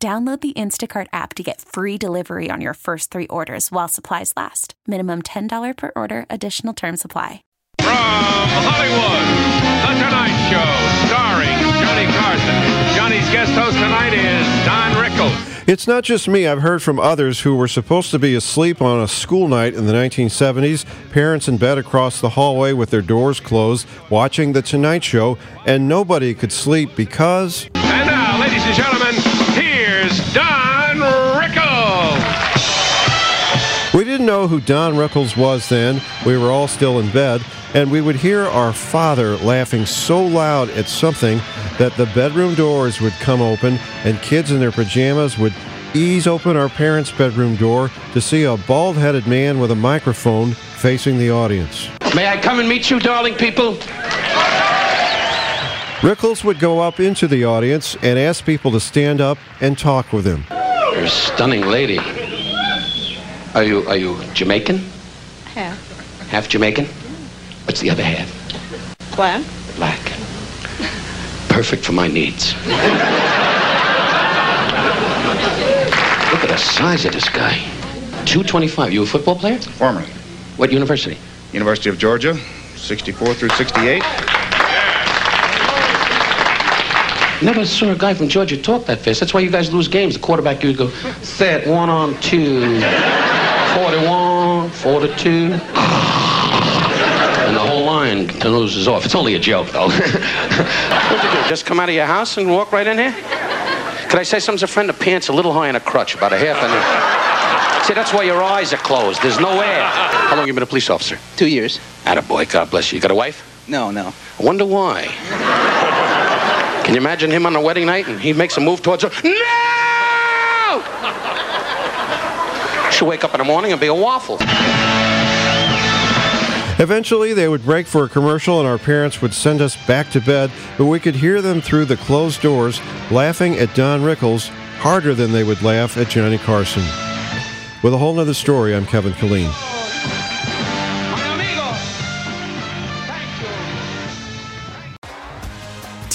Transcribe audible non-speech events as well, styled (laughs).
Download the Instacart app to get free delivery on your first three orders while supplies last. Minimum $10 per order, additional term supply. From Hollywood, The Tonight Show, starring Johnny Carson. Johnny's guest host tonight is Don Rickles. It's not just me. I've heard from others who were supposed to be asleep on a school night in the 1970s, parents in bed across the hallway with their doors closed, watching The Tonight Show, and nobody could sleep because. And now, ladies and gentlemen, here's Don Rickles. We didn't know who Don Rickles was then. We were all still in bed, and we would hear our father laughing so loud at something that the bedroom doors would come open and kids in their pajamas would ease open our parents' bedroom door to see a bald headed man with a microphone facing the audience. May I come and meet you, darling people? Rickles would go up into the audience and ask people to stand up and talk with him. You're a stunning lady. Are you are you Jamaican? Half. Half Jamaican? What's the other half? Black. Black. Perfect for my needs. Look at the size of this guy. 225. You a football player? Formerly. What university? University of Georgia, 64 through 68. Never saw a guy from Georgia talk that fast. That's why you guys lose games. The quarterback, you would go, set, one on two, 41, 42. And the whole line loses off. It's only a joke, though. (laughs) What'd you do? Just come out of your house and walk right in here? Could I say something's a friend? The pants a little high on a crutch, about a half an inch. See, that's why your eyes are closed. There's no air. How long you been a police officer? Two years. Attaboy, God bless you. You got a wife? No, no. I wonder why. Can you imagine him on a wedding night and he makes a move towards her? No! She'll wake up in the morning and be a waffle. Eventually, they would break for a commercial, and our parents would send us back to bed, but we could hear them through the closed doors laughing at Don Rickles harder than they would laugh at Johnny Carson. With a whole nother story, I'm Kevin Killeen.